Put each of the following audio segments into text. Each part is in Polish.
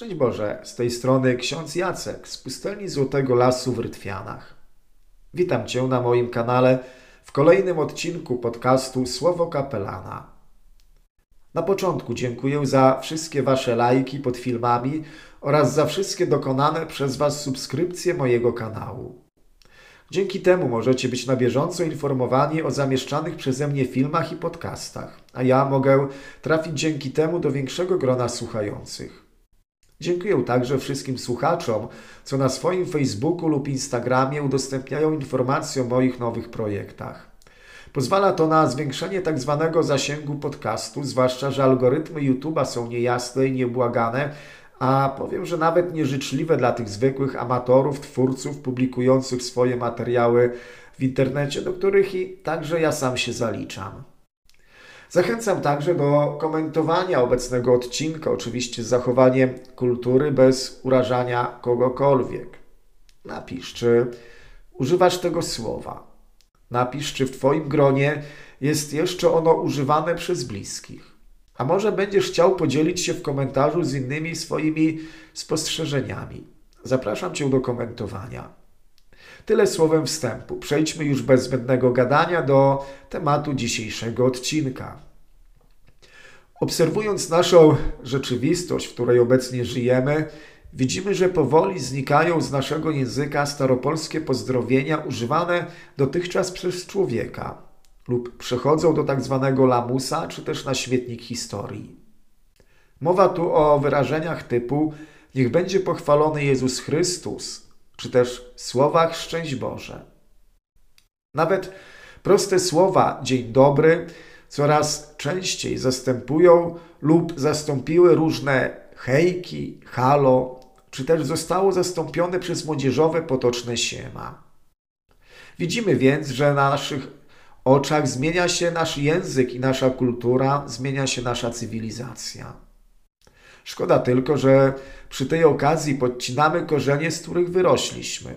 Szczęść Boże, z tej strony ksiądz Jacek z pustelni Złotego Lasu w Rytwianach. Witam Cię na moim kanale w kolejnym odcinku podcastu Słowo Kapelana. Na początku dziękuję za wszystkie Wasze lajki pod filmami oraz za wszystkie dokonane przez Was subskrypcje mojego kanału. Dzięki temu możecie być na bieżąco informowani o zamieszczanych przeze mnie filmach i podcastach, a ja mogę trafić dzięki temu do większego grona słuchających. Dziękuję także wszystkim słuchaczom, co na swoim Facebooku lub Instagramie udostępniają informacje o moich nowych projektach. Pozwala to na zwiększenie tak zwanego zasięgu podcastu, zwłaszcza, że algorytmy YouTube'a są niejasne i niebłagane, a powiem, że nawet nieżyczliwe dla tych zwykłych amatorów, twórców publikujących swoje materiały w internecie, do których i także ja sam się zaliczam. Zachęcam także do komentowania obecnego odcinka, oczywiście z zachowaniem kultury bez urażania kogokolwiek. Napisz, czy używasz tego słowa. Napisz, czy w Twoim gronie jest jeszcze ono używane przez bliskich. A może będziesz chciał podzielić się w komentarzu z innymi swoimi spostrzeżeniami. Zapraszam Cię do komentowania. Tyle słowem wstępu. Przejdźmy już bez zbędnego gadania do tematu dzisiejszego odcinka. Obserwując naszą rzeczywistość, w której obecnie żyjemy, widzimy, że powoli znikają z naszego języka staropolskie pozdrowienia używane dotychczas przez człowieka lub przechodzą do tak zwanego lamusa, czy też na śmietnik historii. Mowa tu o wyrażeniach typu niech będzie pochwalony Jezus Chrystus, czy też słowach szczęść Boże. Nawet proste słowa dzień dobry coraz częściej zastępują lub zastąpiły różne hejki, halo, czy też zostało zastąpione przez młodzieżowe potoczne siema. Widzimy więc, że na naszych oczach zmienia się nasz język i nasza kultura, zmienia się nasza cywilizacja. Szkoda tylko, że przy tej okazji podcinamy korzenie, z których wyrośliśmy.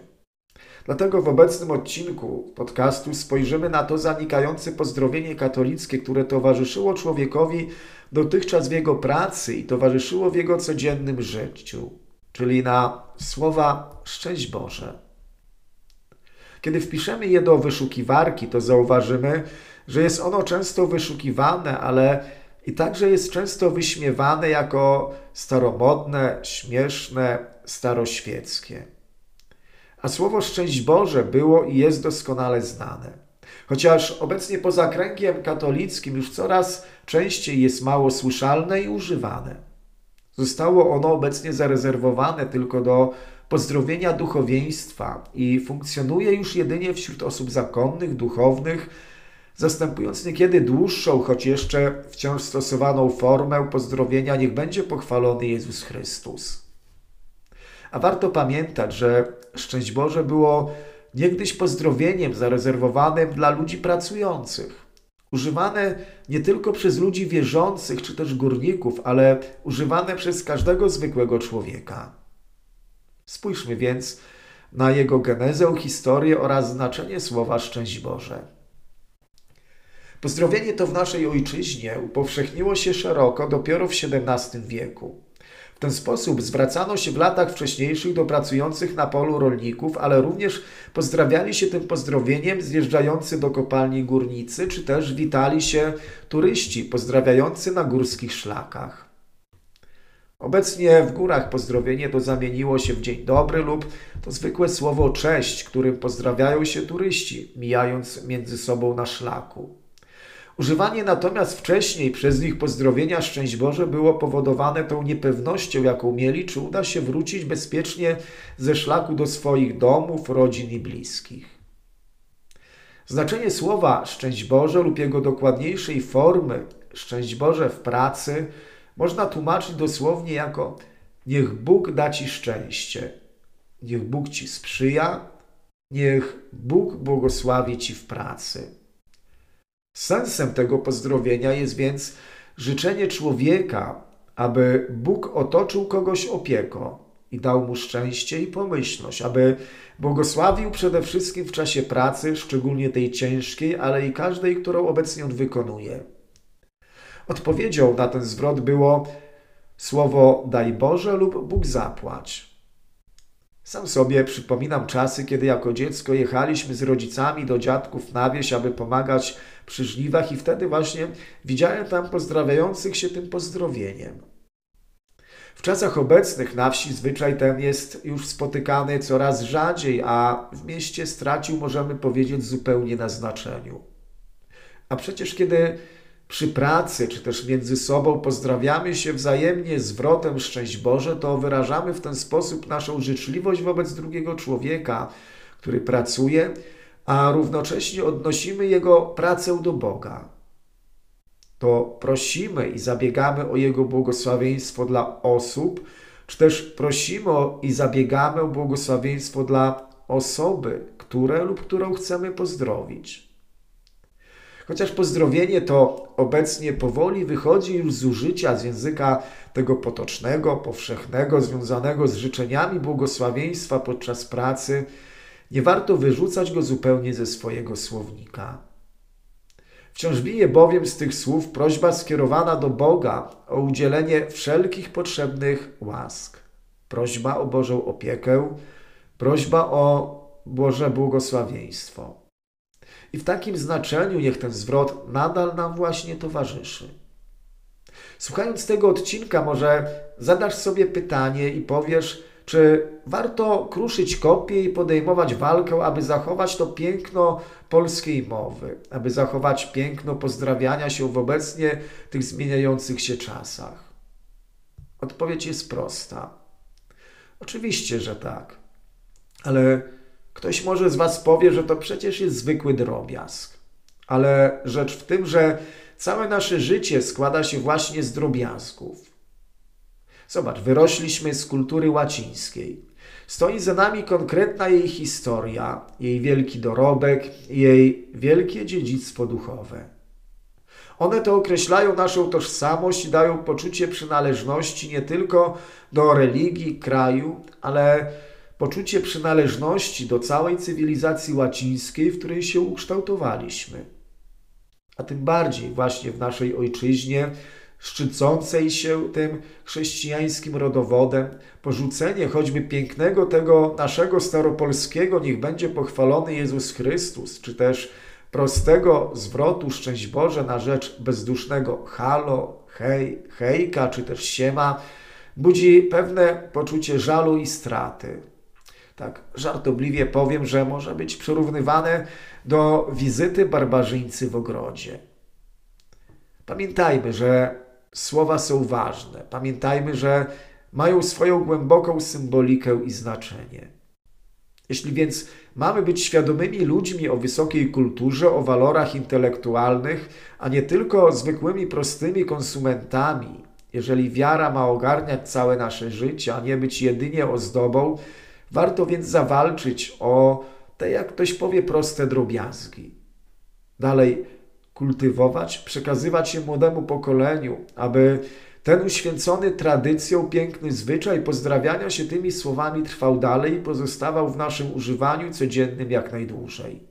Dlatego w obecnym odcinku podcastu spojrzymy na to zanikające pozdrowienie katolickie, które towarzyszyło człowiekowi dotychczas w jego pracy i towarzyszyło w jego codziennym życiu, czyli na słowa Szczęść Boże. Kiedy wpiszemy je do wyszukiwarki, to zauważymy, że jest ono często wyszukiwane, ale i także jest często wyśmiewane jako staromodne, śmieszne, staroświeckie. A słowo szczęść Boże było i jest doskonale znane. Chociaż obecnie poza kręgiem katolickim już coraz częściej jest mało słyszalne i używane. Zostało ono obecnie zarezerwowane tylko do pozdrowienia duchowieństwa i funkcjonuje już jedynie wśród osób zakonnych, duchownych, zastępując niekiedy dłuższą, choć jeszcze wciąż stosowaną formę pozdrowienia niech będzie pochwalony Jezus Chrystus. A warto pamiętać, że szczęść Boże było niegdyś pozdrowieniem zarezerwowanym dla ludzi pracujących. Używane nie tylko przez ludzi wierzących czy też górników, ale używane przez każdego zwykłego człowieka. Spójrzmy więc na jego genezę, historię oraz znaczenie słowa szczęść Boże. Pozdrowienie to w naszej ojczyźnie upowszechniło się szeroko dopiero w XVII wieku. W ten sposób zwracano się w latach wcześniejszych do pracujących na polu rolników, ale również pozdrawiali się tym pozdrowieniem zjeżdżający do kopalni górnicy, czy też witali się turyści pozdrawiający na górskich szlakach. Obecnie w górach pozdrowienie to zamieniło się w dzień dobry lub to zwykłe słowo cześć, którym pozdrawiają się turyści, mijając między sobą na szlaku. Używanie natomiast wcześniej przez nich pozdrowienia szczęść Boże było powodowane tą niepewnością, jaką mieli, czy uda się wrócić bezpiecznie ze szlaku do swoich domów, rodzin i bliskich. Znaczenie słowa szczęść Boże lub jego dokładniejszej formy szczęść Boże w pracy można tłumaczyć dosłownie jako niech Bóg da Ci szczęście, niech Bóg Ci sprzyja, niech Bóg błogosławi Ci w pracy. Sensem tego pozdrowienia jest więc życzenie człowieka, aby Bóg otoczył kogoś opieką i dał mu szczęście i pomyślność, aby błogosławił przede wszystkim w czasie pracy, szczególnie tej ciężkiej, ale i każdej, którą obecnie on wykonuje. Odpowiedzią na ten zwrot było słowo daj Boże lub Bóg zapłać. Sam sobie przypominam czasy, kiedy jako dziecko jechaliśmy z rodzicami do dziadków na wieś, aby pomagać przy żniwach i wtedy właśnie widziałem tam pozdrawiających się tym pozdrowieniem. W czasach obecnych na wsi zwyczaj ten jest już spotykany coraz rzadziej, a w mieście stracił, możemy powiedzieć, zupełnie na znaczeniu. A przecież kiedy przy pracy czy też między sobą pozdrawiamy się wzajemnie zwrotem szczęść Boże, to wyrażamy w ten sposób naszą życzliwość wobec drugiego człowieka, który pracuje, a równocześnie odnosimy jego pracę do Boga. To prosimy i zabiegamy o Jego błogosławieństwo dla osób, czy też prosimy i zabiegamy o błogosławieństwo dla osoby, które lub którą chcemy pozdrowić. Chociaż pozdrowienie to obecnie powoli wychodzi już z użycia z języka tego potocznego, powszechnego, związanego z życzeniami błogosławieństwa podczas pracy, nie warto wyrzucać go zupełnie ze swojego słownika. Wciąż bije bowiem z tych słów prośba skierowana do Boga o udzielenie wszelkich potrzebnych łask. Prośba o Bożą opiekę, prośba o Boże błogosławieństwo. I w takim znaczeniu niech ten zwrot nadal nam właśnie towarzyszy. Słuchając tego odcinka, może zadasz sobie pytanie i powiesz, czy warto kruszyć kopię i podejmować walkę, aby zachować to piękno polskiej mowy, aby zachować piękno pozdrawiania się w obecnie tych zmieniających się czasach? Odpowiedź jest prosta. Oczywiście, że tak. Ale Ktoś może z Was powie, że to przecież jest zwykły drobiazg. Ale rzecz w tym, że całe nasze życie składa się właśnie z drobiazgów. Zobacz, wyrośliśmy z kultury łacińskiej. Stoi za nami konkretna jej historia, jej wielki dorobek, jej wielkie dziedzictwo duchowe. One to określają naszą tożsamość i dają poczucie przynależności nie tylko do religii, kraju, ale poczucie przynależności do całej cywilizacji łacińskiej, w której się ukształtowaliśmy. A tym bardziej właśnie w naszej ojczyźnie, szczycącej się tym chrześcijańskim rodowodem, porzucenie choćby pięknego tego naszego staropolskiego, niech będzie pochwalony Jezus Chrystus, czy też prostego zwrotu szczęść Boże na rzecz bezdusznego halo, hej, hejka, czy też siema, budzi pewne poczucie żalu i straty tak żartobliwie powiem, że może być przyrównywane do wizyty barbarzyńcy w ogrodzie. Pamiętajmy, że słowa są ważne. Pamiętajmy, że mają swoją głęboką symbolikę i znaczenie. Jeśli więc mamy być świadomymi ludźmi o wysokiej kulturze, o walorach intelektualnych, a nie tylko zwykłymi, prostymi konsumentami, jeżeli wiara ma ogarniać całe nasze życie, a nie być jedynie ozdobą, Warto więc zawalczyć o te, jak ktoś powie, proste drobiazgi. Dalej kultywować, przekazywać je młodemu pokoleniu, aby ten uświęcony tradycją piękny zwyczaj pozdrawiania się tymi słowami trwał dalej i pozostawał w naszym używaniu codziennym jak najdłużej.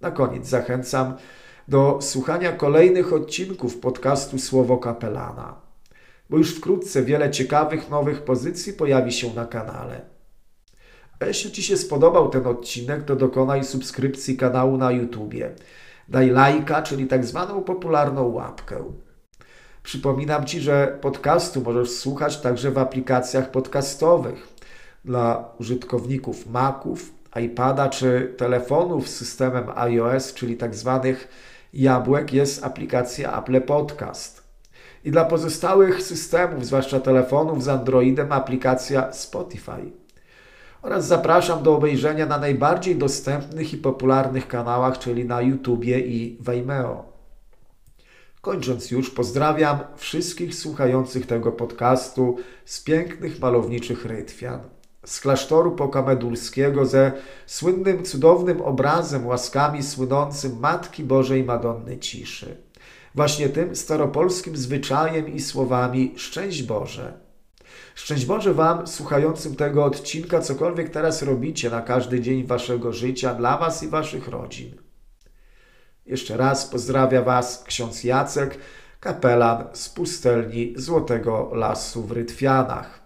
Na koniec zachęcam do słuchania kolejnych odcinków podcastu Słowo Kapelana bo już wkrótce wiele ciekawych nowych pozycji pojawi się na kanale. A jeśli Ci się spodobał ten odcinek, to dokonaj subskrypcji kanału na YouTubie. Daj lajka, czyli tak zwaną popularną łapkę. Przypominam Ci, że podcastu możesz słuchać także w aplikacjach podcastowych dla użytkowników Maców, iPada czy telefonów z systemem iOS, czyli tak zwanych jabłek, jest aplikacja Apple Podcast. I dla pozostałych systemów, zwłaszcza telefonów z Androidem, aplikacja Spotify. Oraz zapraszam do obejrzenia na najbardziej dostępnych i popularnych kanałach, czyli na YouTubie i Vimeo. Kończąc już, pozdrawiam wszystkich słuchających tego podcastu z pięknych, malowniczych Rytwian, z klasztoru Pokamedulskiego ze słynnym, cudownym obrazem, łaskami słynącym Matki Bożej Madonny Ciszy właśnie tym staropolskim zwyczajem i słowami Szczęść Boże. Szczęść Boże Wam, słuchającym tego odcinka, cokolwiek teraz robicie na każdy dzień Waszego życia, dla Was i Waszych rodzin. Jeszcze raz pozdrawia Was ksiądz Jacek, kapelan z pustelni Złotego Lasu w Rytwianach.